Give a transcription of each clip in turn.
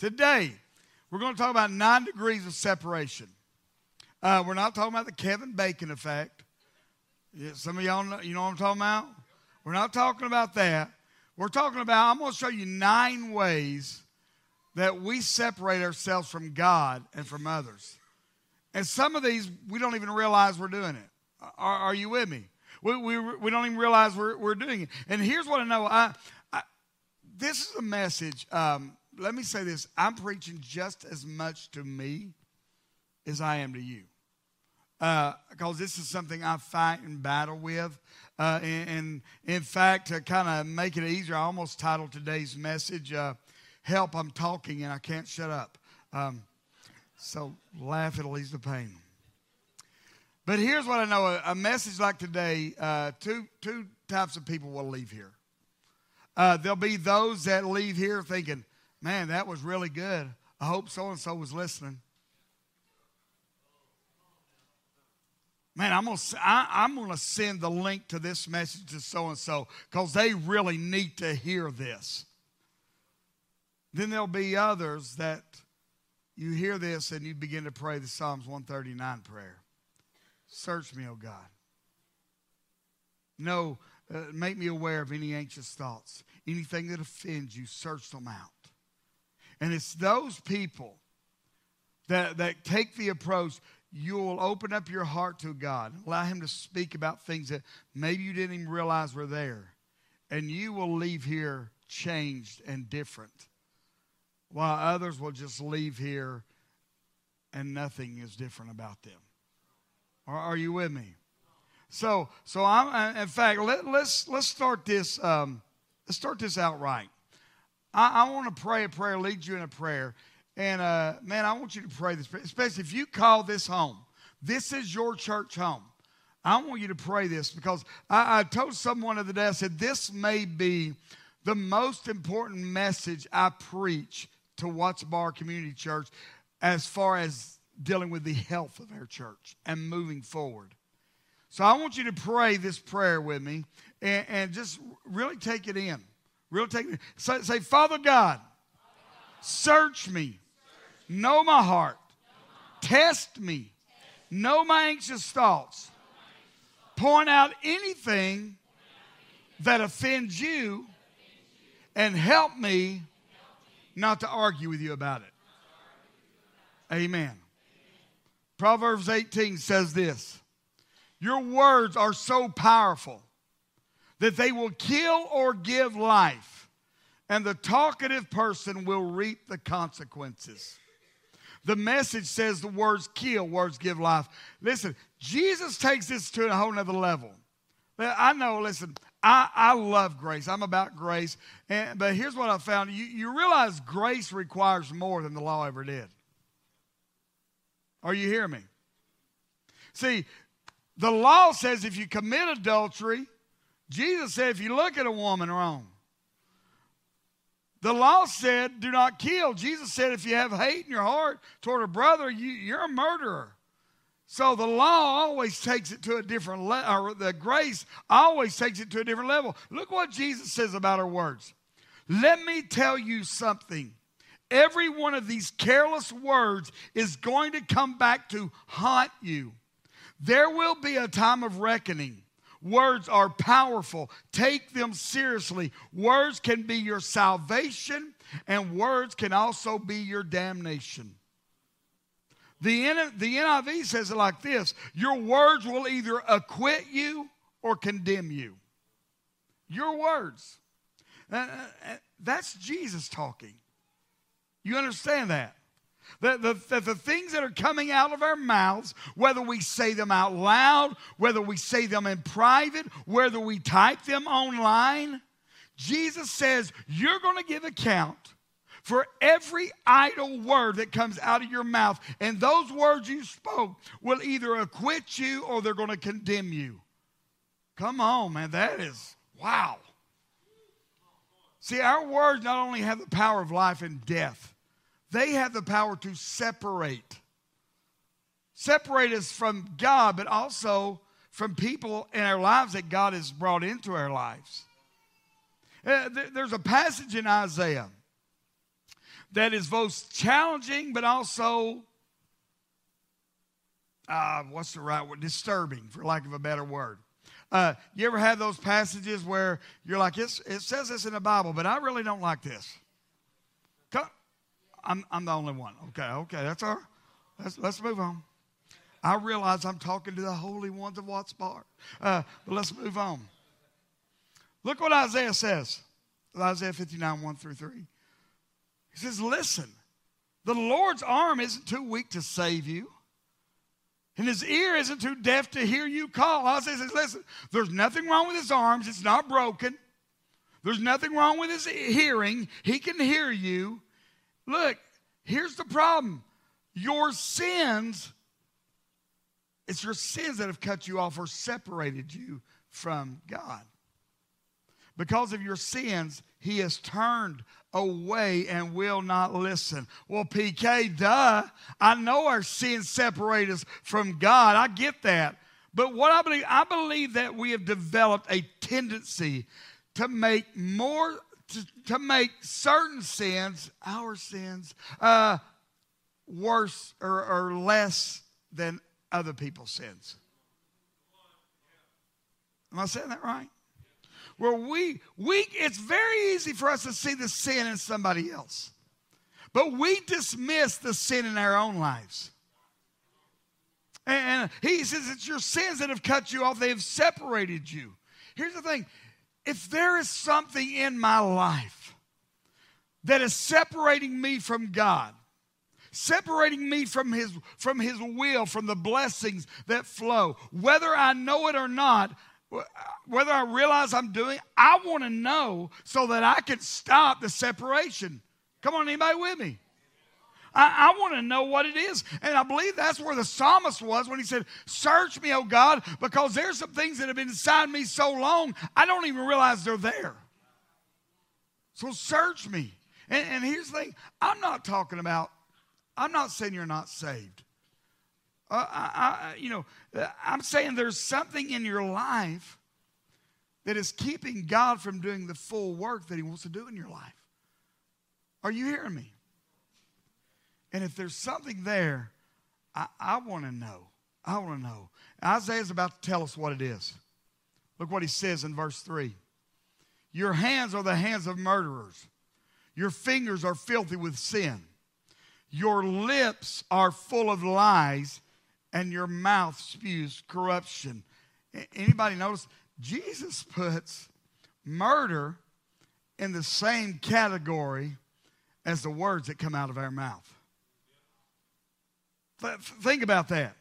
Today, we're going to talk about nine degrees of separation. Uh, we're not talking about the Kevin Bacon effect. Yeah, some of y'all know, you know what I'm talking about? We're not talking about that. We're talking about, I'm going to show you nine ways that we separate ourselves from God and from others. And some of these, we don't even realize we're doing it. Are, are you with me? We, we, we don't even realize we're, we're doing it. And here's what I know I, I this is a message. Um, let me say this I'm preaching just as much to me as I am to you. Because uh, this is something I fight and battle with. Uh, and, and, in fact, to kind of make it easier, I almost titled today's message, uh, Help, I'm Talking and I Can't Shut Up. Um, so laugh, it'll ease the pain. But here's what I know a, a message like today, uh, two, two types of people will leave here. Uh, there'll be those that leave here thinking, man, that was really good. I hope so and so was listening. Man, I'm gonna I, am gonna send the link to this message to so and so because they really need to hear this. Then there'll be others that you hear this and you begin to pray the Psalms 139 prayer. Search me, O God. No, uh, make me aware of any anxious thoughts. Anything that offends you, search them out. And it's those people that, that take the approach, you'll open up your heart to God, allow Him to speak about things that maybe you didn't even realize were there. And you will leave here changed and different, while others will just leave here and nothing is different about them. Are, are you with me? So, so I'm. In fact, let, us let's, let's start this. Um, let's start this out right. I, I want to pray a prayer, lead you in a prayer. And uh, man, I want you to pray this, especially if you call this home. This is your church home. I want you to pray this because I, I told someone the other day, I said, this may be the most important message I preach to Watts Bar Community Church as far as dealing with the health of our church and moving forward. So I want you to pray this prayer with me and, and just really take it in. Real take say, say, Father God, search me, know my heart, test me, know my anxious thoughts, point out anything that offends you, and help me not to argue with you about it. Amen. Proverbs 18 says this Your words are so powerful that they will kill or give life, and the talkative person will reap the consequences. The message says the words kill, words give life. Listen, Jesus takes this to a whole nother level. I know, listen, I, I love grace. I'm about grace. And, but here's what I found you, you realize grace requires more than the law ever did. Are you hearing me? See, the law says if you commit adultery, Jesus said, if you look at a woman wrong, the law said, do not kill. Jesus said, if you have hate in your heart toward a brother, you, you're a murderer. So the law always takes it to a different level, or the grace always takes it to a different level. Look what Jesus says about our words. Let me tell you something. Every one of these careless words is going to come back to haunt you. There will be a time of reckoning. Words are powerful. Take them seriously. Words can be your salvation, and words can also be your damnation. The, NIV says it like this Your words will either acquit you or condemn you. Your words. Uh, uh, that's Jesus talking. You understand that? That the, the, the, things that are coming out of our mouths, whether we say them out loud, whether we say them in private, whether we type them online, Jesus says you're going to give account for every idle word that comes out of your mouth. And those words you spoke will either acquit you or they're going to condemn you. Come on, man. That is, wow. See, our words not only have the power of life and death, they have the power to separate. Separate us from God, but also from people in our lives that God has brought into our lives. Uh, there's a passage in Isaiah that is both challenging but also, uh, what's the right word? Disturbing, for lack of a better word. Uh, you ever have those passages where you're like, it says this in the Bible, but I really don't like this? I'm, I'm the only one. Okay, okay, that's all right. Let's, let's move on. I realize I'm talking to the holy ones of Watts Bar. Uh, but let's move on. Look what Isaiah says Isaiah 59, 1 through 3. He says, Listen, the Lord's arm isn't too weak to save you, and his ear isn't too deaf to hear you call. Isaiah says, Listen, there's nothing wrong with his arms, it's not broken. There's nothing wrong with his hearing. He can hear you. Look, here's the problem your sins, it's your sins that have cut you off or separated you from God. Because of your sins, he has turned away and will not listen. Well, PK, duh. I know our sins separate us from God. I get that. But what I believe, I believe that we have developed a tendency to make more, to, to make certain sins, our sins, uh, worse or, or less than other people's sins. Am I saying that right? where we, we, it's very easy for us to see the sin in somebody else. But we dismiss the sin in our own lives. And he says it's your sins that have cut you off, they have separated you. Here's the thing if there is something in my life that is separating me from God, separating me from his from his will from the blessings that flow whether i know it or not whether I realize I'm doing, I want to know so that I can stop the separation. Come on, anybody with me? I, I want to know what it is. And I believe that's where the psalmist was when he said, Search me, oh God, because there's some things that have been inside me so long, I don't even realize they're there. So search me. And, and here's the thing I'm not talking about, I'm not saying you're not saved. Uh, I, I, you know, I'm saying there's something in your life that is keeping God from doing the full work that He wants to do in your life. Are you hearing me? And if there's something there, I, I want to know. I want to know. Isaiah's about to tell us what it is. Look what he says in verse 3 Your hands are the hands of murderers, your fingers are filthy with sin, your lips are full of lies and your mouth spews corruption. Anybody notice? Jesus puts murder in the same category as the words that come out of our mouth. Think about that.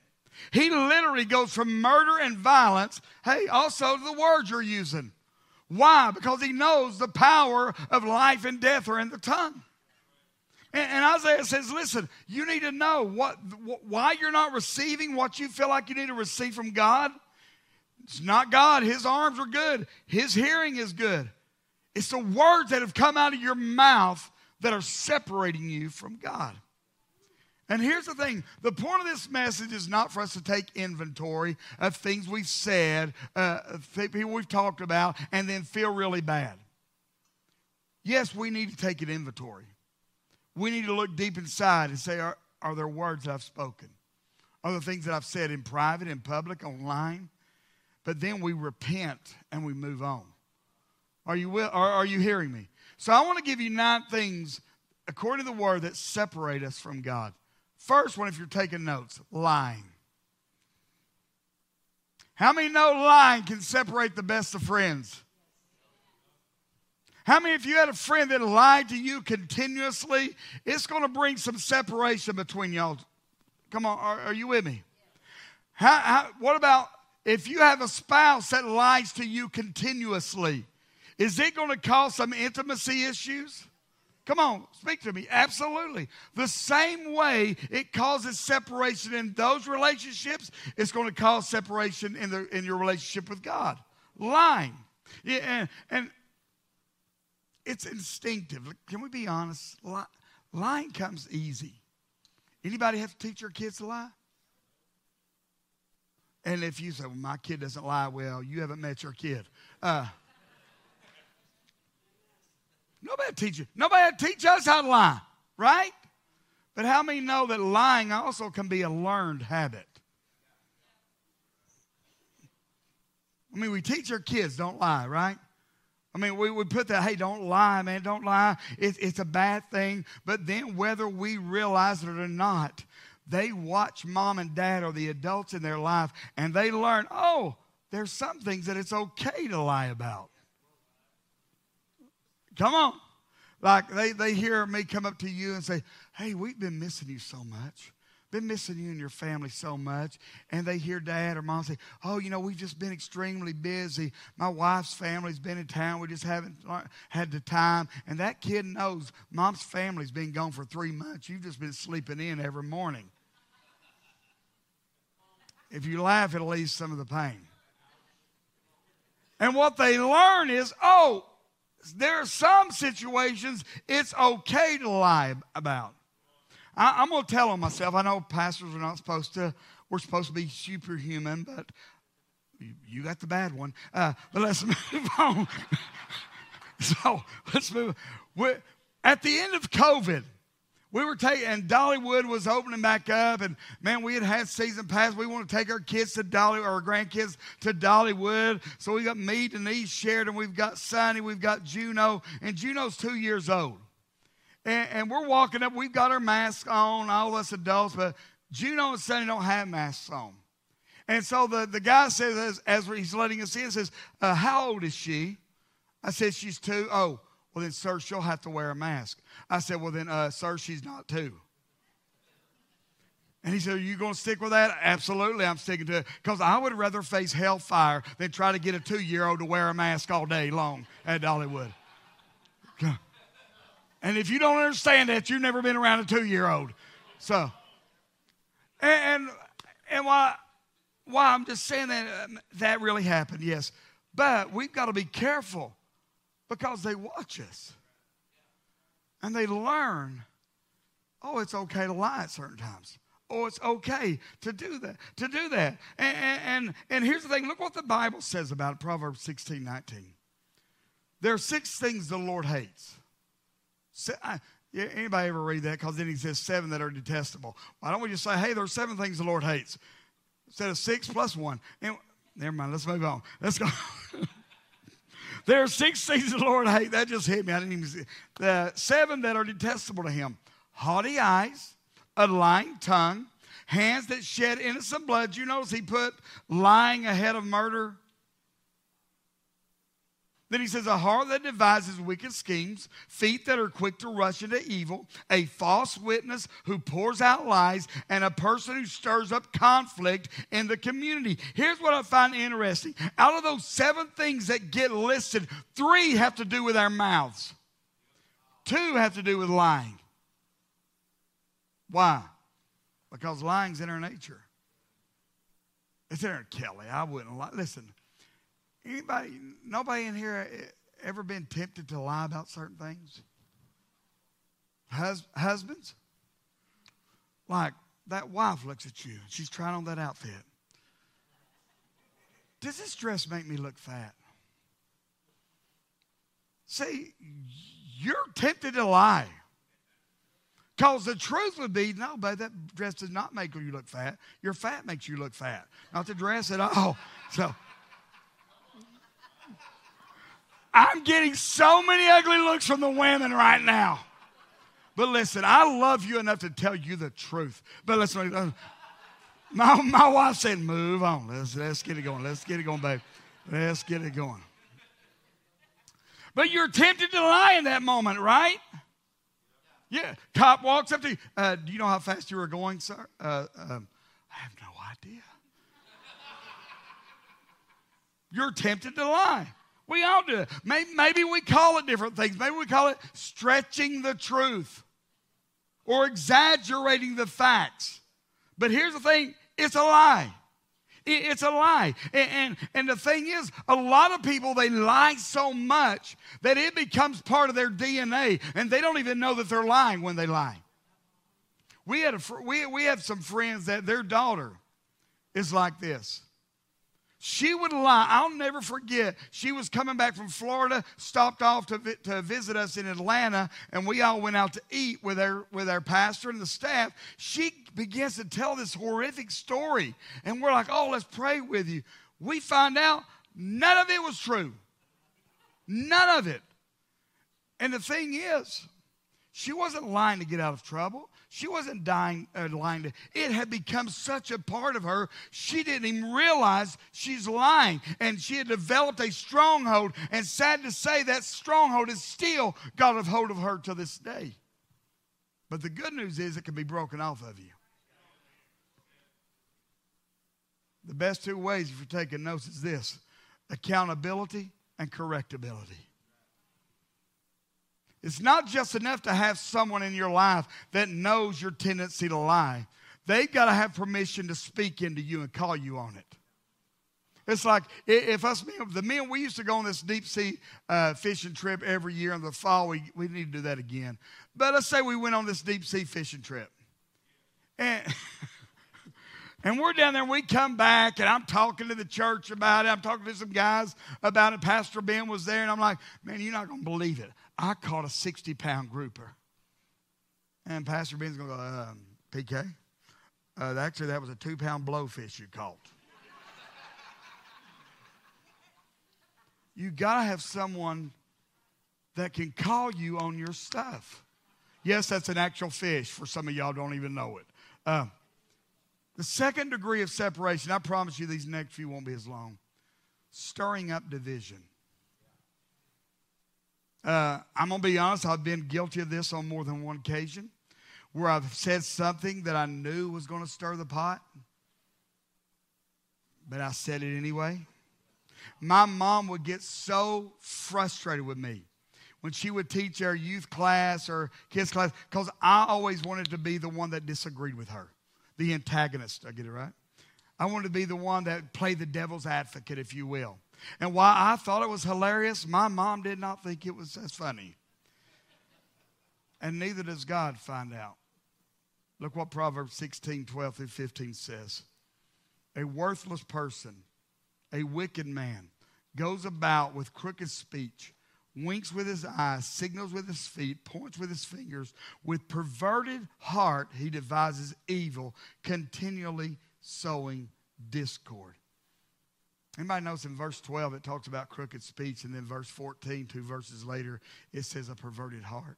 He literally goes from murder and violence, hey, also to the words you're using. Why? Because he knows the power of life and death are in the tongue. And, and Isaiah says, listen, you need to know what, why you're not receiving what you feel like you need to receive from God. It's not God. His arms are good, His hearing is good. It's the words that have come out of your mouth that are separating you from God. And here's the thing the point of this message is not for us to take inventory of things we've said, uh, people we've talked about, and then feel really bad. Yes, we need to take an inventory we need to look deep inside and say, are, are there words I've spoken? Are there things that I've said in private, in public, online? But then we repent and we move on. Are you, will, are, are you hearing me? So I want to give you nine things, according to the word, that separate us from God. First one, if you're taking notes, lying. How many know lying can separate the best of friends? How many if you had a friend that lied to you continuously? It's going to bring some separation between y'all. Come on, are, are you with me? How, how, what about if you have a spouse that lies to you continuously? Is it going to cause some intimacy issues? Come on, speak to me. Absolutely. The same way it causes separation in those relationships, it's going to cause separation in, the, in your relationship with God. Lying. Yeah, and, and it's instinctive. Can we be honest? Lying comes easy. Anybody have to teach your kids to lie? And if you say, well, my kid doesn't lie well, you haven't met your kid. Uh, nobody teach you. Nobody teach us how to lie. right? But how many know that lying also can be a learned habit? I mean, we teach our kids don't lie, right? I mean, we would put that, hey, don't lie, man, don't lie. It, it's a bad thing. But then, whether we realize it or not, they watch mom and dad or the adults in their life and they learn, oh, there's some things that it's okay to lie about. Come on. Like they, they hear me come up to you and say, hey, we've been missing you so much been missing you and your family so much. And they hear dad or mom say, Oh, you know, we've just been extremely busy. My wife's family's been in town. We just haven't had the time. And that kid knows mom's family's been gone for three months. You've just been sleeping in every morning. If you laugh, it'll ease some of the pain. And what they learn is, oh, there are some situations it's okay to lie about. I, am going to tell on myself. I know pastors are not supposed to, we're supposed to be superhuman, but you got the bad one. Uh, but let's move on. so let's move. We're, at the end of COVID, we were taking, and Dollywood was opening back up, and man, we had had season pass. We want to take our kids to Dolly, our grandkids to Dollywood. So we got me, Denise, Sheridan, we've got Sonny, we've got Juno, and Juno's two years old. And, and, we're walking up. We've got our masks on, all us adults, but Juno and Sonny don't have masks on. And so the, the guy says, as, as he's letting us in, says, uh, How old is she? I said, She's two. Oh, well, then, sir, she'll have to wear a mask. I said, Well, then, uh, sir, she's not too. And he said, Are you going to stick with that? Absolutely, I'm sticking to it. Because I would rather face hellfire than try to get a two year old to wear a mask all day long at Dollywood. And if you don't understand that, you've never been around a two year old. So, and, and, and why, why I'm just saying that um, that really happened, yes. But we've got to be careful because they watch us and they learn oh, it's okay to lie at certain times. Oh, it's okay to do that, to do that. And, and, and here's the thing look what the Bible says about it Proverbs 16 19. There are six things the Lord hates. Anybody ever read that? Because then he says seven that are detestable. Why don't we just say, hey, there are seven things the Lord hates instead of six plus one? Never mind. Let's move on. Let's go. there are six things the Lord hates. That just hit me. I didn't even see. The seven that are detestable to Him: haughty eyes, a lying tongue, hands that shed innocent blood. You notice He put lying ahead of murder. Then he says, a heart that devises wicked schemes, feet that are quick to rush into evil, a false witness who pours out lies, and a person who stirs up conflict in the community. Here's what I find interesting. Out of those seven things that get listed, three have to do with our mouths, two have to do with lying. Why? Because lying's in our nature. It's in our Kelly. I wouldn't lie. Listen, Anybody, nobody in here ever been tempted to lie about certain things? Hus- husbands? Like that wife looks at you, she's trying on that outfit. Does this dress make me look fat? See, you're tempted to lie. Because the truth would be, no, but that dress does not make you look fat. Your fat makes you look fat, not the dress at all. So, I'm getting so many ugly looks from the women right now. But listen, I love you enough to tell you the truth. But listen, uh, my, my wife said, move on. Let's, let's get it going. Let's get it going, babe. Let's get it going. But you're tempted to lie in that moment, right? Yeah. Cop walks up to you. Uh, do you know how fast you were going, sir? Uh, um, I have no idea. You're tempted to lie. We all do it. Maybe, maybe we call it different things. Maybe we call it stretching the truth or exaggerating the facts. But here's the thing it's a lie. It's a lie. And, and, and, the thing is, a lot of people, they lie so much that it becomes part of their DNA, and they don't even know that they're lying when they lie. We, had a, we, we have some friends that their daughter is like this. She would lie. I'll never forget. She was coming back from Florida, stopped off to, vi- to visit us in Atlanta, and we all went out to eat with our, with our pastor and the staff. She begins to tell this horrific story, and we're like, oh, let's pray with you. We find out none of it was true. None of it. And the thing is, she wasn't lying to get out of trouble. She wasn't dying, uh, lying. To, it had become such a part of her, she didn't even realize she's lying. And she had developed a stronghold. And sad to say, that stronghold has still got a hold of her to this day. But the good news is it can be broken off of you. The best two ways, if you're taking notes, is this accountability and correctability. It's not just enough to have someone in your life that knows your tendency to lie. They've got to have permission to speak into you and call you on it. It's like if us the men, we used to go on this deep sea uh, fishing trip every year in the fall. We, we need to do that again. But let's say we went on this deep sea fishing trip. And, and we're down there and we come back and I'm talking to the church about it. I'm talking to some guys about it. Pastor Ben was there and I'm like, man, you're not going to believe it. I caught a 60 pound grouper. And Pastor Ben's going to go, um, PK, uh, actually, that was a two pound blowfish you caught. you got to have someone that can call you on your stuff. Yes, that's an actual fish. For some of y'all, don't even know it. Uh, the second degree of separation, I promise you these next few won't be as long. Stirring up division. Uh, I'm going to be honest, I've been guilty of this on more than one occasion where I've said something that I knew was going to stir the pot, but I said it anyway. My mom would get so frustrated with me when she would teach our youth class or kids class because I always wanted to be the one that disagreed with her, the antagonist. I get it right? I wanted to be the one that played the devil's advocate, if you will. And while I thought it was hilarious, my mom did not think it was as funny. And neither does God find out. Look what Proverbs 16, 12 through 15 says. A worthless person, a wicked man, goes about with crooked speech, winks with his eyes, signals with his feet, points with his fingers. With perverted heart, he devises evil, continually sowing discord. Anybody knows in verse 12 it talks about crooked speech, and then verse 14, two verses later, it says a perverted heart.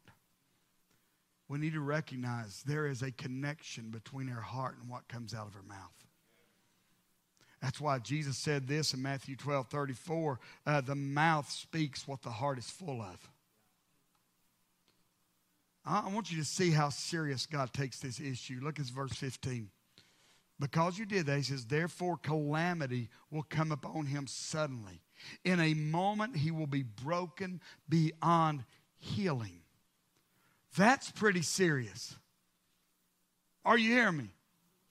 We need to recognize there is a connection between our heart and what comes out of our mouth. That's why Jesus said this in Matthew 12 34 uh, the mouth speaks what the heart is full of. I want you to see how serious God takes this issue. Look at verse 15. Because you did that, he says, therefore calamity will come upon him suddenly. In a moment, he will be broken beyond healing. That's pretty serious. Are you hearing me?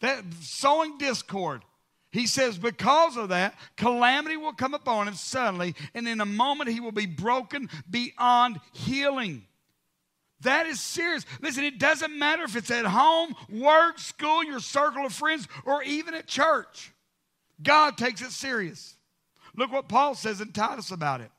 That sowing discord. He says, because of that, calamity will come upon him suddenly, and in a moment he will be broken beyond healing. That is serious. Listen, it doesn't matter if it's at home, work, school, your circle of friends, or even at church. God takes it serious. Look what Paul says in Titus about it.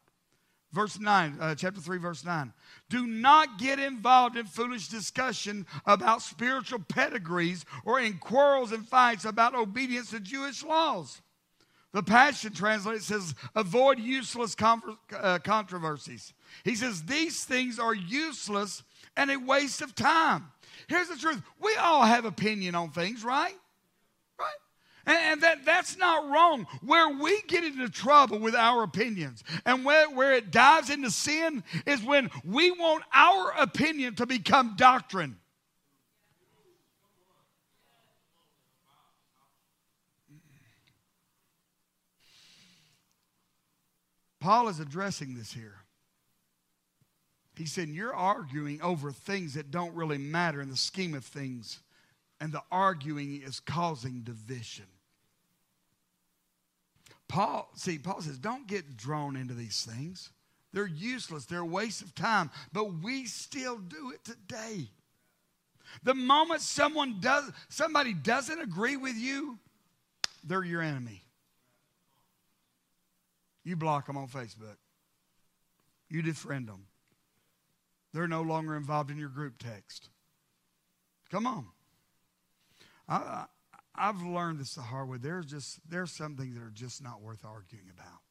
Verse 9, uh, chapter 3, verse 9. Do not get involved in foolish discussion about spiritual pedigrees or in quarrels and fights about obedience to Jewish laws. The Passion Translate says, avoid useless uh, controversies. He says, these things are useless and a waste of time. Here's the truth we all have opinion on things, right? Right? And, and that, that's not wrong. Where we get into trouble with our opinions and where, where it dives into sin is when we want our opinion to become doctrine. Paul is addressing this here. He said, You're arguing over things that don't really matter in the scheme of things, and the arguing is causing division. Paul, see, Paul says, Don't get drawn into these things. They're useless, they're a waste of time, but we still do it today. The moment someone does somebody doesn't agree with you, they're your enemy. You block them on Facebook. You defriend them. They're no longer involved in your group text. Come on. I, have learned this the hard way. There's just there's some things that are just not worth arguing about.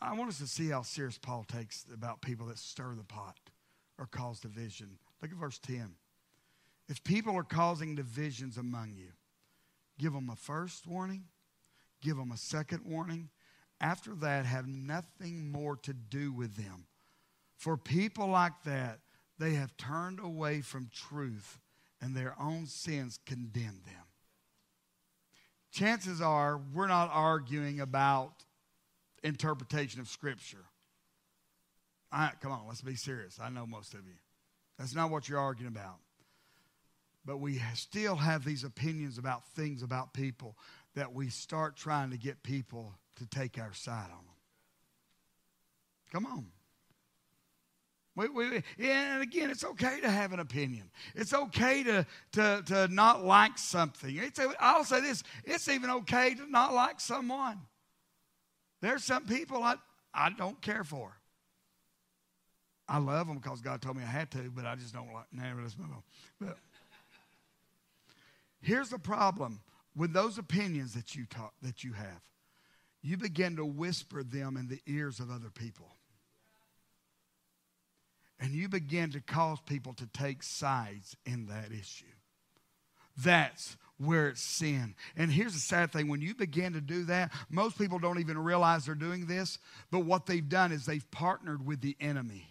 I, I want us to see how serious Paul takes about people that stir the pot or cause division. Look at verse 10. If people are causing divisions among you, give them a first warning, give them a second warning. After that, have nothing more to do with them. For people like that, they have turned away from truth and their own sins condemn them. Chances are we're not arguing about interpretation of Scripture. I, come on, let's be serious. I know most of you. That's not what you're arguing about. But we still have these opinions about things, about people, that we start trying to get people to take our side on them. Come on. We, we, and again, it's okay to have an opinion. It's okay to, to, to not like something. It's, I'll say this it's even okay to not like someone. There's some people I, I don't care for. I love them because God told me I had to, but I just don't like. Nah, let's move on. But here's the problem with those opinions that you talk, that you have. You begin to whisper them in the ears of other people. And you begin to cause people to take sides in that issue. That's where it's sin. And here's the sad thing when you begin to do that, most people don't even realize they're doing this, but what they've done is they've partnered with the enemy.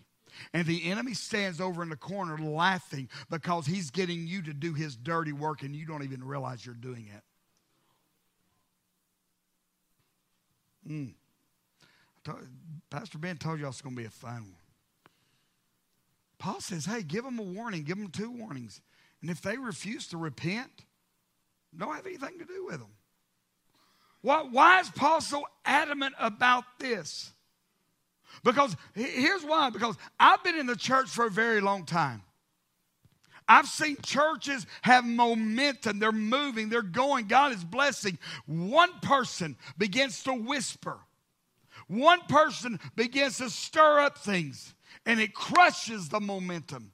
And the enemy stands over in the corner laughing because he's getting you to do his dirty work and you don't even realize you're doing it. Mm. Pastor Ben told y'all it's going to be a fun one. Paul says, hey, give them a warning, give them two warnings. And if they refuse to repent, don't have anything to do with them. Why, why is Paul so adamant about this? Because here's why because I've been in the church for a very long time. I've seen churches have momentum. They're moving, they're going. God is blessing. One person begins to whisper, one person begins to stir up things, and it crushes the momentum.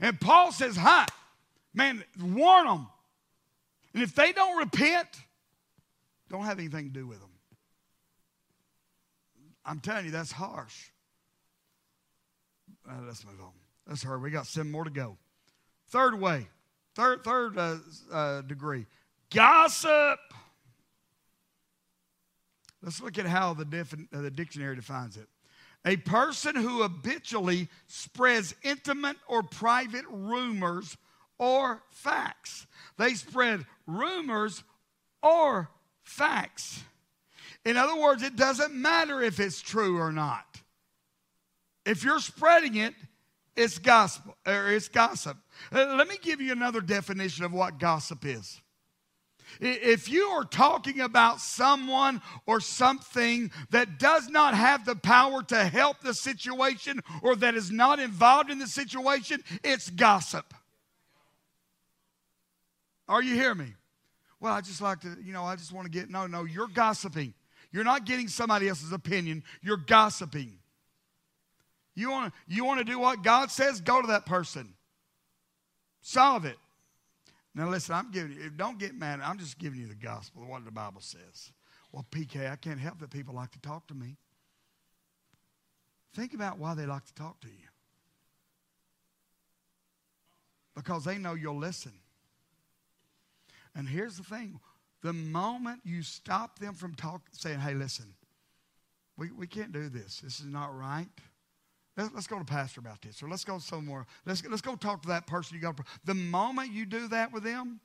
And Paul says, Hi, man, warn them. And if they don't repent, don't have anything to do with them. I'm telling you, that's harsh. Uh, let's move on. Let's hurry. We got seven more to go. Third way, third, third uh, uh, degree gossip. Let's look at how the, defin- uh, the dictionary defines it. A person who habitually spreads intimate or private rumors or facts. They spread rumors or facts. In other words, it doesn't matter if it's true or not. If you're spreading it, it's gospel or it's gossip. Uh, let me give you another definition of what gossip is. If you are talking about someone or something that does not have the power to help the situation or that is not involved in the situation, it's gossip. Are you hear me? Well, I just like to, you know, I just want to get, no, no, you're gossiping. You're not getting somebody else's opinion, you're gossiping. You want to you want to do what God says? Go to that person. Solve it. Now listen, I'm giving you don't get mad. I'm just giving you the gospel, what the Bible says. Well, PK, I can't help that people like to talk to me. Think about why they like to talk to you. Because they know you'll listen. And here's the thing the moment you stop them from talking, saying, hey, listen, we, we can't do this. This is not right. Let's, go to pastor about this, or let's go somewhere. Let's, let's go talk to that person you got. The moment you do that with them,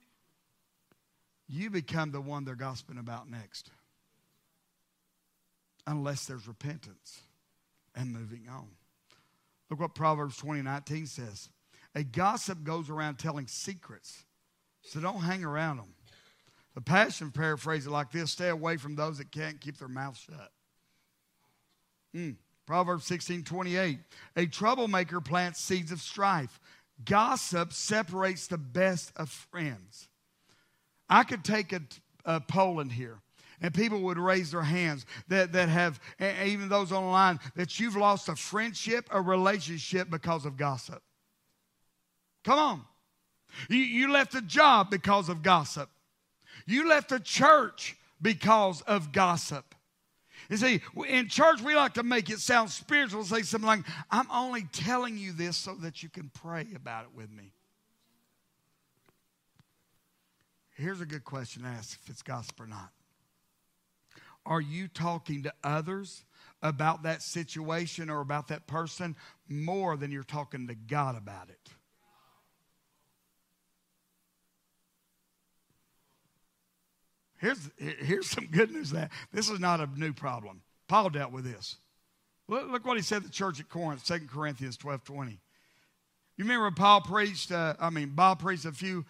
you become the one they're gossiping about next. Unless there's repentance and moving on. Look what Proverbs 20, 19 says. A gossip goes around telling secrets, so don't hang around them. The Passion paraphrase it like this stay away from those that can't keep their mouth shut. Mm. Proverbs 16 28. A troublemaker plants seeds of strife. Gossip separates the best of friends. I could take a, a poll in here, and people would raise their hands that, that have, even those online, that you've lost a friendship, a relationship because of gossip. Come on. You, you left a job because of gossip. You left a church because of gossip. You see, in church, we like to make it sound spiritual, say something like, I'm only telling you this so that you can pray about it with me. Here's a good question to ask if it's gossip or not. Are you talking to others about that situation or about that person more than you're talking to God about it? Here's, here's some good news that this is not a new problem. Paul dealt with this. Look, look what he said to the church at Corinth, 2 Corinthians 12 20. You remember Paul preached, uh, I mean, Bob preached a few,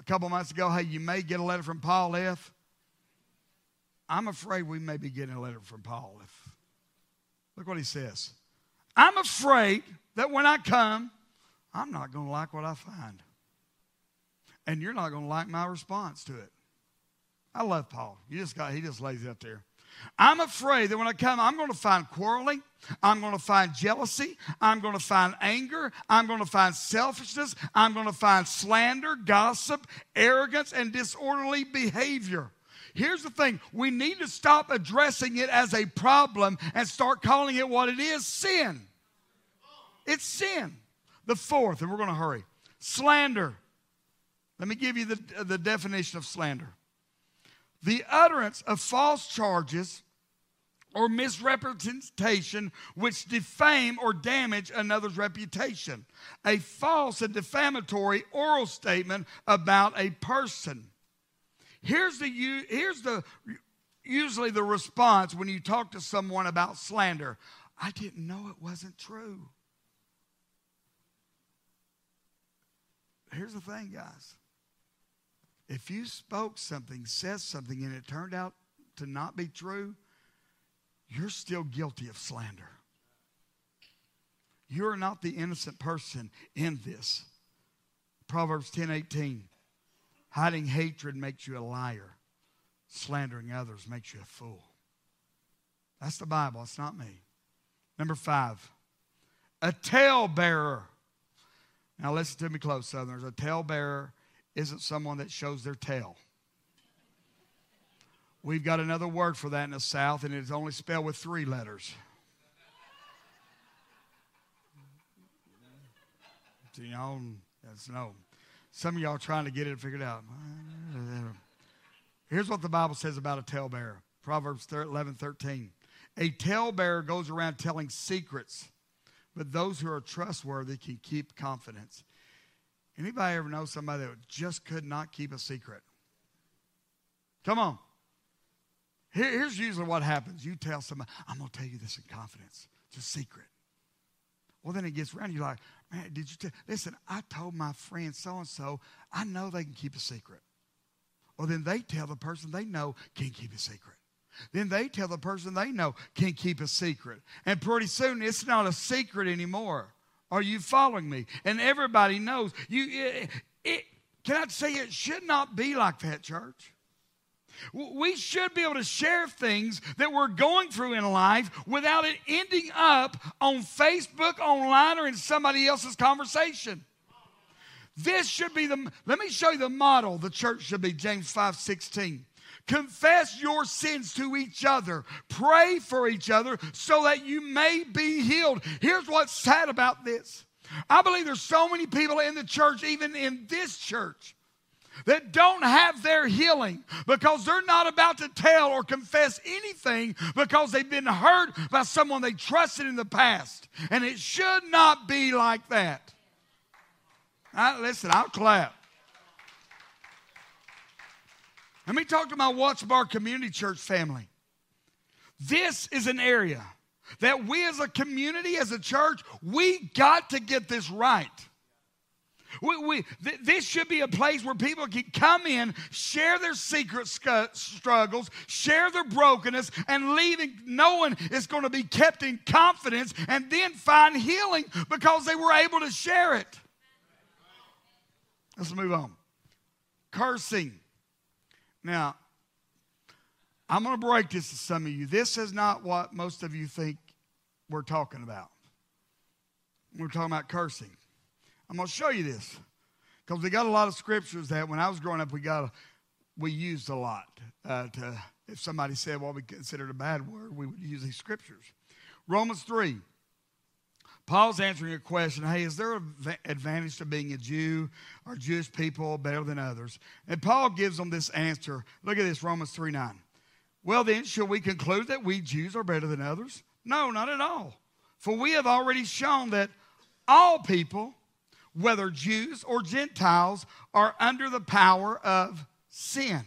a couple months ago, hey, you may get a letter from Paul if. I'm afraid we may be getting a letter from Paul if. Look what he says. I'm afraid that when I come, I'm not going to like what I find. And you're not going to like my response to it. I love Paul. You just got he just lays up there. I'm afraid that when I come, I'm going to find quarreling. I'm going to find jealousy. I'm going to find anger. I'm going to find selfishness. I'm going to find slander, gossip, arrogance, and disorderly behavior. Here's the thing we need to stop addressing it as a problem and start calling it what it is sin. It's sin. The fourth, and we're going to hurry slander. Let me give you the, the definition of slander the utterance of false charges or misrepresentation which defame or damage another's reputation. A false and defamatory oral statement about a person. Here's the, here's the usually the response when you talk to someone about slander I didn't know it wasn't true. Here's the thing, guys if you spoke something, said something, and it turned out to not be true, you're still guilty of slander. You're not the innocent person in this. Proverbs 10 18. Hiding hatred makes you a liar. Slandering others makes you a fool. That's the Bible, it's not me. Number five, a talebearer. Now listen to me close, Southerners. A talebearer isn't someone that shows their tail. We've got another word for that in the South, and it's only spelled with three letters. Know, that's no. Some of y'all trying to get it figured out. Here's what the Bible says about a talebearer Proverbs 11 13. A talebearer goes around telling secrets, but those who are trustworthy can keep confidence. Anybody ever know somebody that just could not keep a secret? Come on. Here, here's usually what happens. You tell somebody, I'm going to tell you this in confidence. It's a secret. Well, then it gets around. You're like, man, did you tell? Listen, I told my friend so and so, I know they can keep a secret. Well, then they tell the person they know can't keep a secret. Then they tell the person they know can't keep a secret. And pretty soon it's not a secret anymore. Are you following me? And everybody knows. You, it, it, can I say it should not be like that, church? We should be able to share things that we're going through in life without it ending up on Facebook, online, or in somebody else's conversation. This should be the, let me show you the model the church should be, James 5 16. Confess your sins to each other. Pray for each other so that you may be healed. Here's what's sad about this I believe there's so many people in the church, even in this church, that don't have their healing because they're not about to tell or confess anything because they've been hurt by someone they trusted in the past. And it should not be like that. Listen, I'll clap. Let me talk to my Watts Bar Community Church family. This is an area that we as a community, as a church, we got to get this right. We, we, th- this should be a place where people can come in, share their secret sc- struggles, share their brokenness, and leaving knowing it's going to be kept in confidence and then find healing because they were able to share it. Let's move on. Cursing. Now, I'm going to break this to some of you. This is not what most of you think we're talking about. We're talking about cursing. I'm going to show you this because we got a lot of scriptures that when I was growing up, we got we used a lot. Uh, to if somebody said what we considered a bad word, we would use these scriptures. Romans three. Paul's answering a question hey, is there an advantage to being a Jew or Jewish people better than others? And Paul gives them this answer. Look at this, Romans 3 9. Well, then, shall we conclude that we Jews are better than others? No, not at all. For we have already shown that all people, whether Jews or Gentiles, are under the power of sin.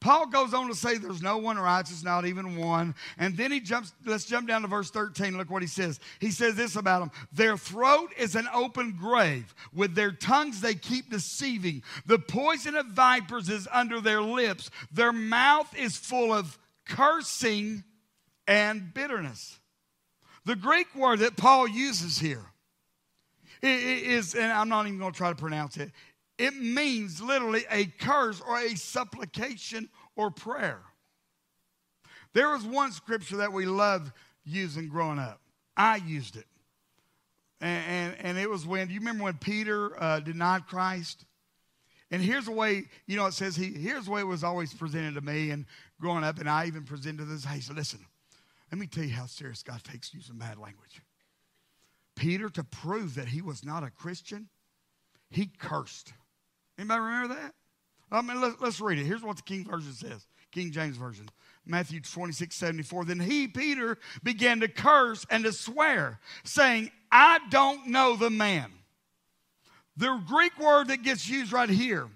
Paul goes on to say there's no one righteous, not even one. And then he jumps, let's jump down to verse 13. Look what he says. He says this about them Their throat is an open grave. With their tongues they keep deceiving. The poison of vipers is under their lips. Their mouth is full of cursing and bitterness. The Greek word that Paul uses here is, and I'm not even going to try to pronounce it, it means literally a curse or a supplication or prayer. There was one scripture that we loved using growing up. I used it. And, and, and it was when, do you remember when Peter uh, denied Christ? And here's the way, you know, it says, he, here's the way it was always presented to me and growing up, and I even presented this. Hey, so listen, let me tell you how serious God takes using bad language. Peter, to prove that he was not a Christian, he cursed. Anybody remember that? I mean, let's, let's read it. Here's what the King Version says King James Version. Matthew 26, 74. Then he, Peter, began to curse and to swear, saying, I don't know the man. The Greek word that gets used right here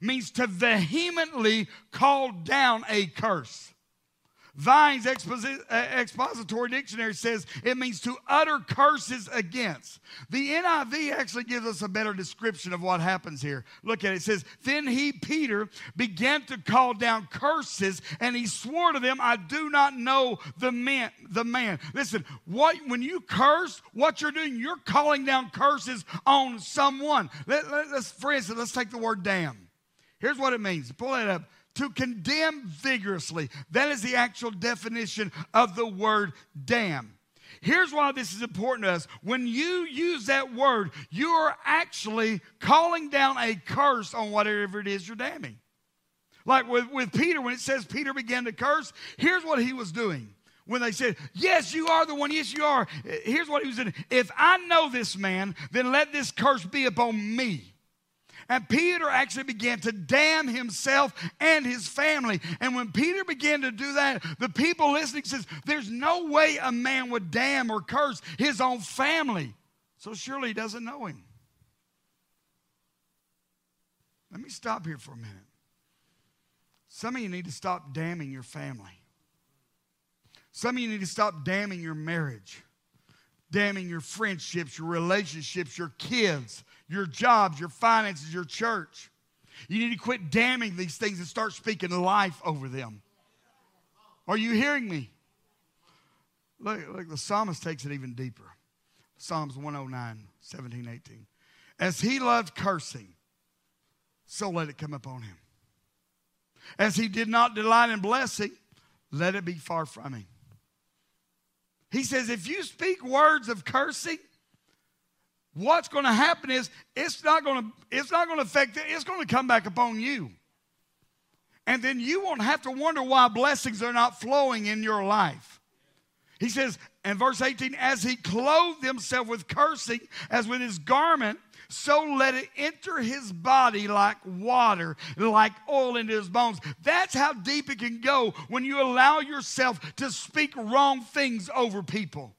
means to vehemently call down a curse. Vine's exposi- uh, expository dictionary says it means to utter curses against. The NIV actually gives us a better description of what happens here. Look at it. It says, Then he, Peter, began to call down curses, and he swore to them, I do not know the man. The man. Listen, what when you curse, what you're doing, you're calling down curses on someone. Let, let, let's, for instance, let's take the word damn. Here's what it means. Pull that up to condemn vigorously. That is the actual definition of the word damn. Here's why this is important to us. When you use that word, you are actually calling down a curse on whatever it is you're damning. Like with, with Peter, when it says Peter began to curse, here's what he was doing. When they said, Yes, you are the one, yes, you are. Here's what he was doing. If I know this man, then let this curse be upon me. And Peter actually began to damn himself and his family. And when Peter began to do that, the people listening says, There's no way a man would damn or curse his own family. So surely he doesn't know him. Let me stop here for a minute. Some of you need to stop damning your family. Some of you need to stop damning your marriage, damning your friendships, your relationships, your kids, your jobs, your finances, your church. You need to quit damning these things and start speaking life over them. Are you hearing me? Look, look, the psalmist takes it even deeper. Psalms 109, 17, 18. As he loved cursing, so let it come upon him. As he did not delight in blessing, let it be far from him. He says, if you speak words of cursing, what's going to happen is it's not going to it's not going to affect it it's going to come back upon you and then you won't have to wonder why blessings are not flowing in your life he says in verse 18 as he clothed himself with cursing as with his garment so let it enter his body like water, like oil into his bones. That's how deep it can go when you allow yourself to speak wrong things over people.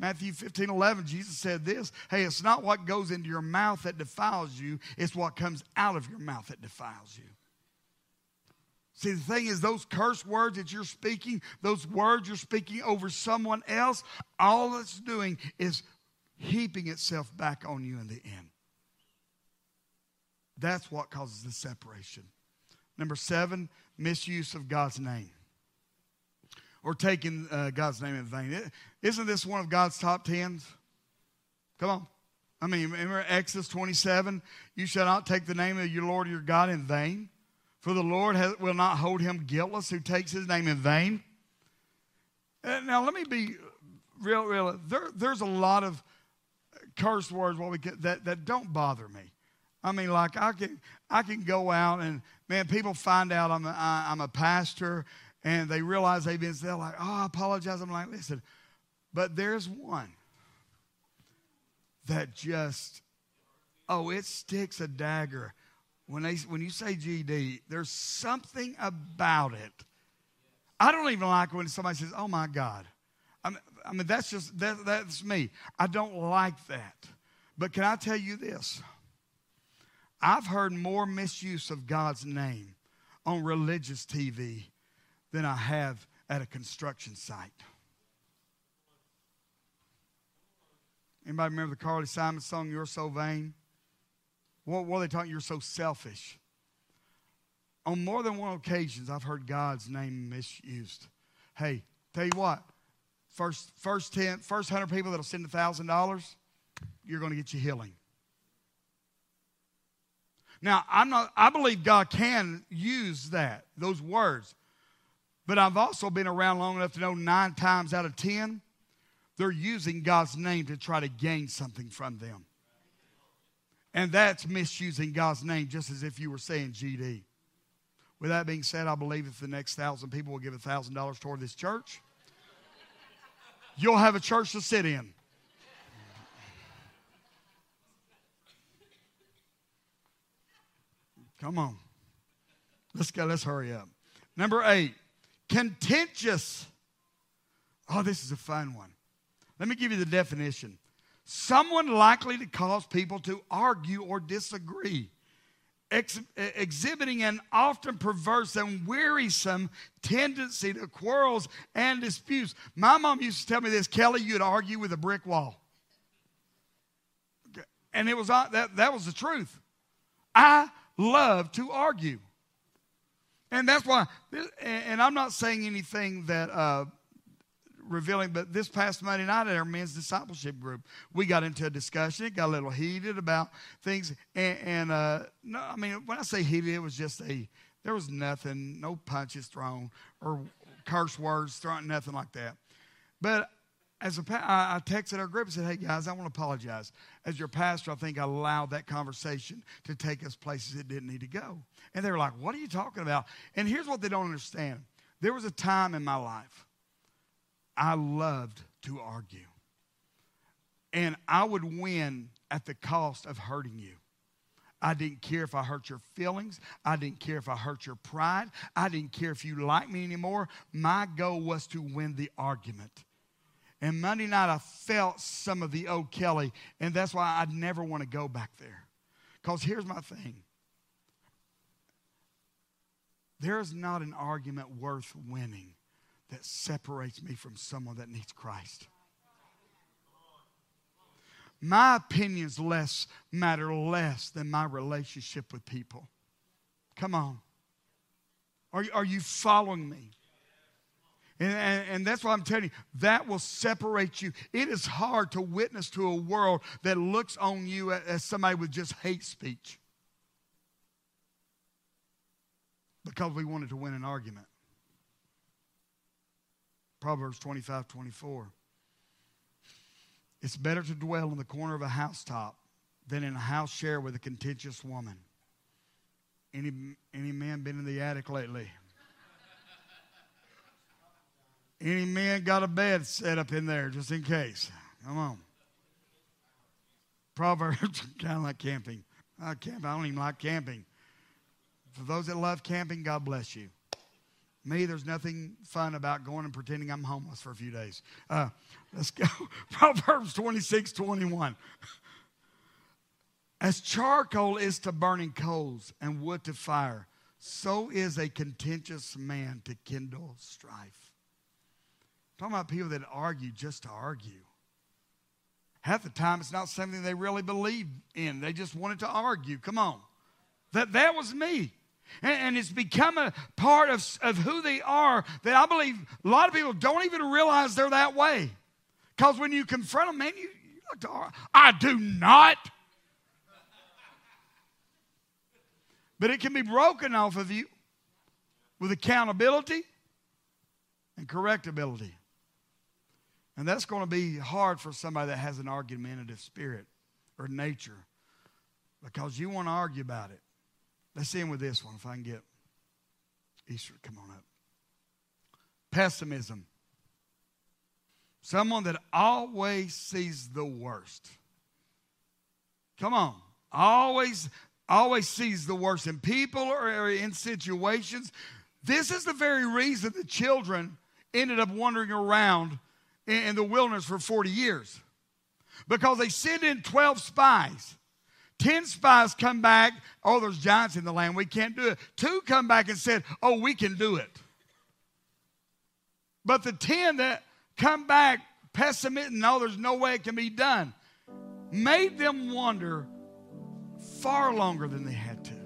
Matthew 15, 11, Jesus said this Hey, it's not what goes into your mouth that defiles you, it's what comes out of your mouth that defiles you. See, the thing is, those curse words that you're speaking, those words you're speaking over someone else, all it's doing is heaping itself back on you in the end. That's what causes the separation. Number seven, misuse of God's name or taking uh, God's name in vain. Isn't this one of God's top tens? Come on. I mean, remember Exodus 27? You shall not take the name of your Lord your God in vain. For the Lord has, will not hold him guiltless who takes his name in vain. Uh, now, let me be real, real. There, there's a lot of curse words what we get, that, that don't bother me. I mean, like I can I can go out and man, people find out I'm a, I, I'm a pastor and they realize they've been they're like, oh, I apologize. I'm like, listen, but there's one that just oh, it sticks a dagger when they when you say GD, there's something about it. I don't even like when somebody says, "Oh my God." I mean, I mean that's just that, that's me. I don't like that. But can I tell you this? I've heard more misuse of God's name on religious TV than I have at a construction site. Anybody remember the Carly Simon song, You're So Vain? What, were they talking? You're so selfish. On more than one occasions, I've heard God's name misused. Hey, tell you what, first, first 10, first 100 people that'll send $1,000, you're going to get your healing. Now, I'm not, I believe God can use that, those words. But I've also been around long enough to know nine times out of ten, they're using God's name to try to gain something from them. And that's misusing God's name, just as if you were saying GD. With that being said, I believe if the next thousand people will give $1,000 toward this church, you'll have a church to sit in. Come on. Let's go. Let's hurry up. Number eight, contentious. Oh, this is a fun one. Let me give you the definition someone likely to cause people to argue or disagree, ex- exhibiting an often perverse and wearisome tendency to quarrels and disputes. My mom used to tell me this Kelly, you'd argue with a brick wall. And it was uh, that, that was the truth. I love to argue. And that's why, and I'm not saying anything that uh, revealing, but this past Monday night at our men's discipleship group, we got into a discussion. It got a little heated about things. And, and uh, no, I mean, when I say heated, it was just a, there was nothing, no punches thrown or curse words thrown, nothing like that. But as a, I, texted our group and said, hey guys, I want to apologize. As your pastor, I think I allowed that conversation to take us places it didn't need to go. And they were like, what are you talking about? And here's what they don't understand. There was a time in my life I loved to argue. And I would win at the cost of hurting you. I didn't care if I hurt your feelings. I didn't care if I hurt your pride. I didn't care if you liked me anymore. My goal was to win the argument. And Monday night, I felt some of the old Kelly, and that's why I'd never want to go back there. Because here's my thing there is not an argument worth winning that separates me from someone that needs Christ. My opinions less matter less than my relationship with people. Come on. Are, are you following me? And, and, and, that's why I'm telling you, that will separate you. It is hard to witness to a world that looks on you as somebody with just hate speech because we wanted to win an argument. Proverbs 25 24. It's better to dwell in the corner of a housetop than in a house share with a contentious woman. Any, any man been in the attic lately? Any man got a bed set up in there just in case? Come on. Proverbs, kind of like camping. I camp. I don't even like camping. For those that love camping, God bless you. Me, there's nothing fun about going and pretending I'm homeless for a few days. Uh, let's go. Proverbs 26, 21. As charcoal is to burning coals and wood to fire, so is a contentious man to kindle strife. Talking about people that argue just to argue. Half the time, it's not something they really believe in. They just wanted to argue. Come on. That, that was me. And, and it's become a part of, of who they are that I believe a lot of people don't even realize they're that way. Because when you confront them, man, you, you look to, I do not. But it can be broken off of you with accountability and correctability. And that's going to be hard for somebody that has an argumentative spirit or nature because you want to argue about it. Let's end with this one if I can get Easter, come on up. Pessimism. Someone that always sees the worst. Come on. Always, always sees the worst in people or in situations. This is the very reason the children ended up wandering around in the wilderness for 40 years. Because they sent in 12 spies. 10 spies come back, oh, there's giants in the land, we can't do it. Two come back and said, oh, we can do it. But the 10 that come back pessimistic, no, there's no way it can be done, made them wonder far longer than they had to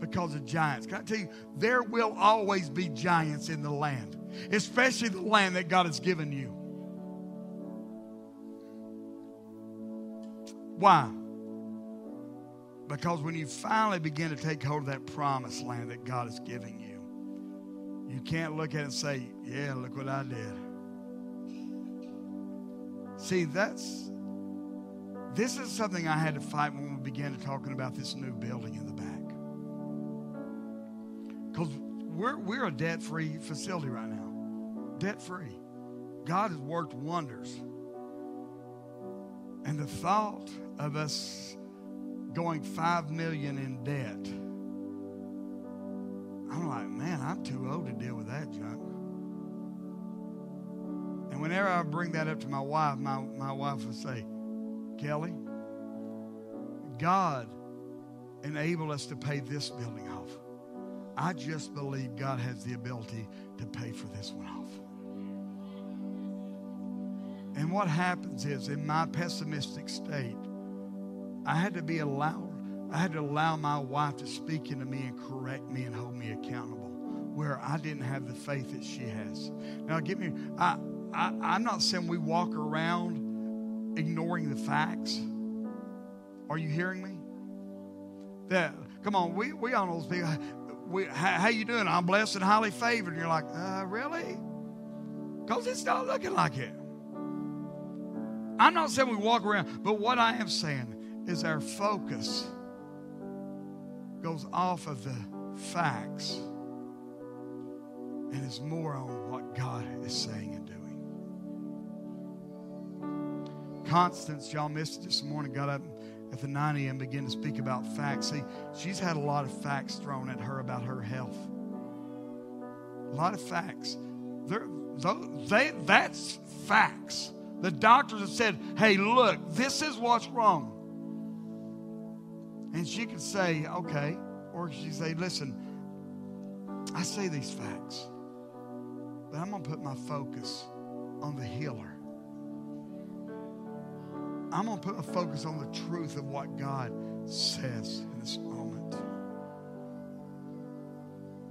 because of giants. Can I tell you, there will always be giants in the land, especially the land that God has given you. Why? Because when you finally begin to take hold of that promised land that God is giving you, you can't look at it and say, Yeah, look what I did. See, that's this is something I had to fight when we began talking about this new building in the back. Because we're, we're a debt free facility right now. Debt free. God has worked wonders. And the thought of us going five million in debt I'm like, man, I'm too old to deal with that junk. And whenever I bring that up to my wife, my, my wife will say, Kelly, God enabled us to pay this building off. I just believe God has the ability to pay for this one off. And what happens is, in my pessimistic state, I had to be allowed I had to allow my wife to speak into me and correct me and hold me accountable where I didn't have the faith that she has. Now, get me, I, I, I'm not saying we walk around ignoring the facts. Are you hearing me? That, come on, we, we all know those people. We, how, how you doing? I'm blessed and highly favored. And you're like, uh, really? Because it's not looking like it. I'm not saying we walk around, but what I am saying is our focus goes off of the facts and is more on what God is saying and doing. Constance, y'all missed it this morning, got up at the 9 a.m. begin to speak about facts. See, she's had a lot of facts thrown at her about her health. A lot of facts. They're, they, that's facts. The doctors have said, hey, look, this is what's wrong. And she could say, okay. Or she say, listen, I say these facts, but I'm going to put my focus on the healer. I'm going to put a focus on the truth of what God says in this moment.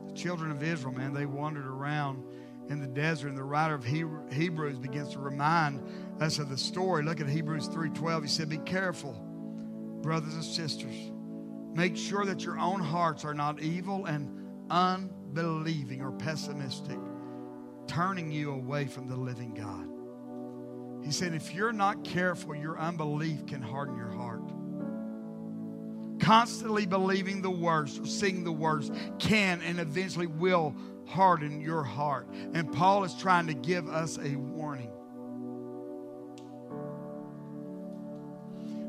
The children of Israel, man, they wandered around in the desert, and the writer of Hebrews begins to remind us of the story. Look at Hebrews 3:12. He said, "Be careful, brothers and sisters." Make sure that your own hearts are not evil and unbelieving or pessimistic, turning you away from the living God. He said, if you're not careful, your unbelief can harden your heart. Constantly believing the worst or seeing the worst can and eventually will harden your heart. And Paul is trying to give us a warning.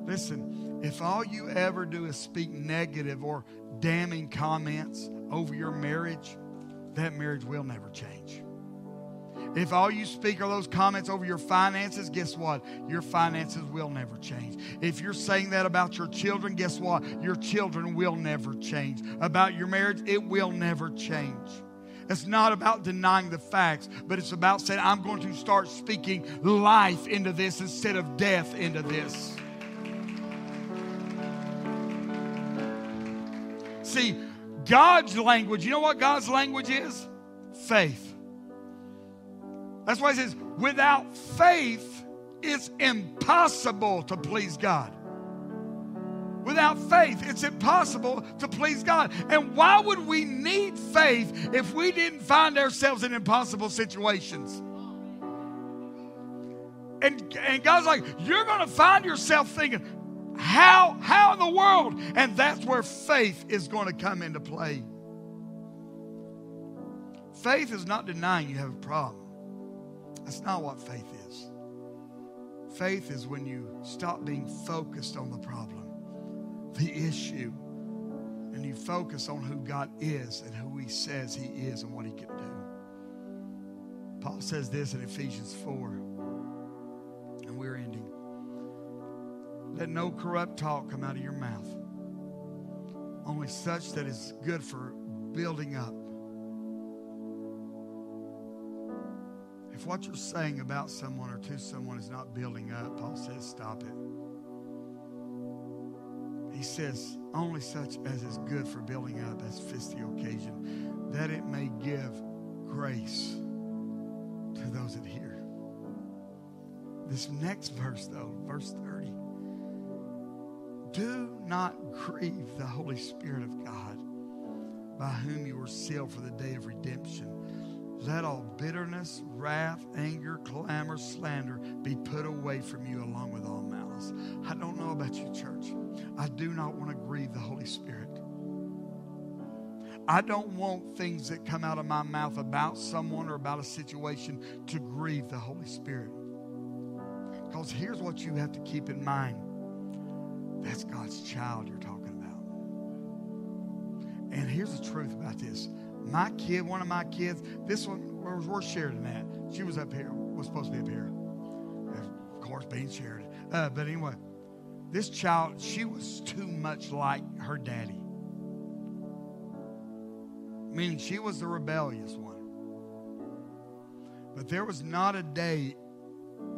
Listen, if all you ever do is speak negative or damning comments over your marriage, that marriage will never change. If all you speak are those comments over your finances, guess what? Your finances will never change. If you're saying that about your children, guess what? Your children will never change. About your marriage, it will never change. It's not about denying the facts, but it's about saying, I'm going to start speaking life into this instead of death into this. See, God's language, you know what God's language is? Faith. That's why he says, without faith, it's impossible to please God. Without faith, it's impossible to please God. And why would we need faith if we didn't find ourselves in impossible situations? And, and God's like, you're going to find yourself thinking, how, how in the world? And that's where faith is going to come into play. Faith is not denying you have a problem. That's not what faith is. Faith is when you stop being focused on the problem, the issue, and you focus on who God is and who He says He is and what He can do. Paul says this in Ephesians 4, and we're ending. Let no corrupt talk come out of your mouth, only such that is good for building up If what you're saying about someone or to someone is not building up, Paul says, stop it. He says, only such as is good for building up, as fits the occasion, that it may give grace to those that hear. This next verse, though, verse 30, do not grieve the Holy Spirit of God, by whom you were sealed for the day of redemption. Let all bitterness, wrath, anger, clamor, slander be put away from you along with all malice. I don't know about you, church. I do not want to grieve the Holy Spirit. I don't want things that come out of my mouth about someone or about a situation to grieve the Holy Spirit. Because here's what you have to keep in mind that's God's child you're talking about. And here's the truth about this my kid, one of my kids, this one, we're, we're sharing that. She was up here, was supposed to be up here. Of course, being shared. Uh, but anyway, this child, she was too much like her daddy. Meaning she was the rebellious one. But there was not a day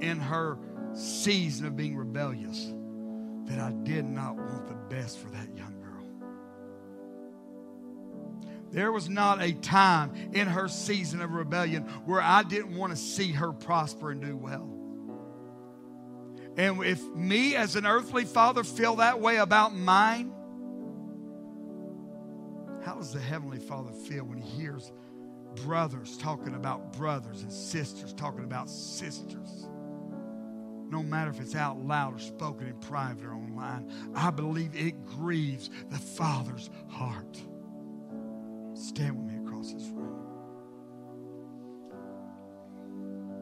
in her season of being rebellious that I did not want the best for that young there was not a time in her season of rebellion where I didn't want to see her prosper and do well. And if me as an earthly father feel that way about mine, how does the heavenly father feel when he hears brothers talking about brothers and sisters talking about sisters? No matter if it's out loud or spoken in private or online, I believe it grieves the father's heart. Stand with me across this room.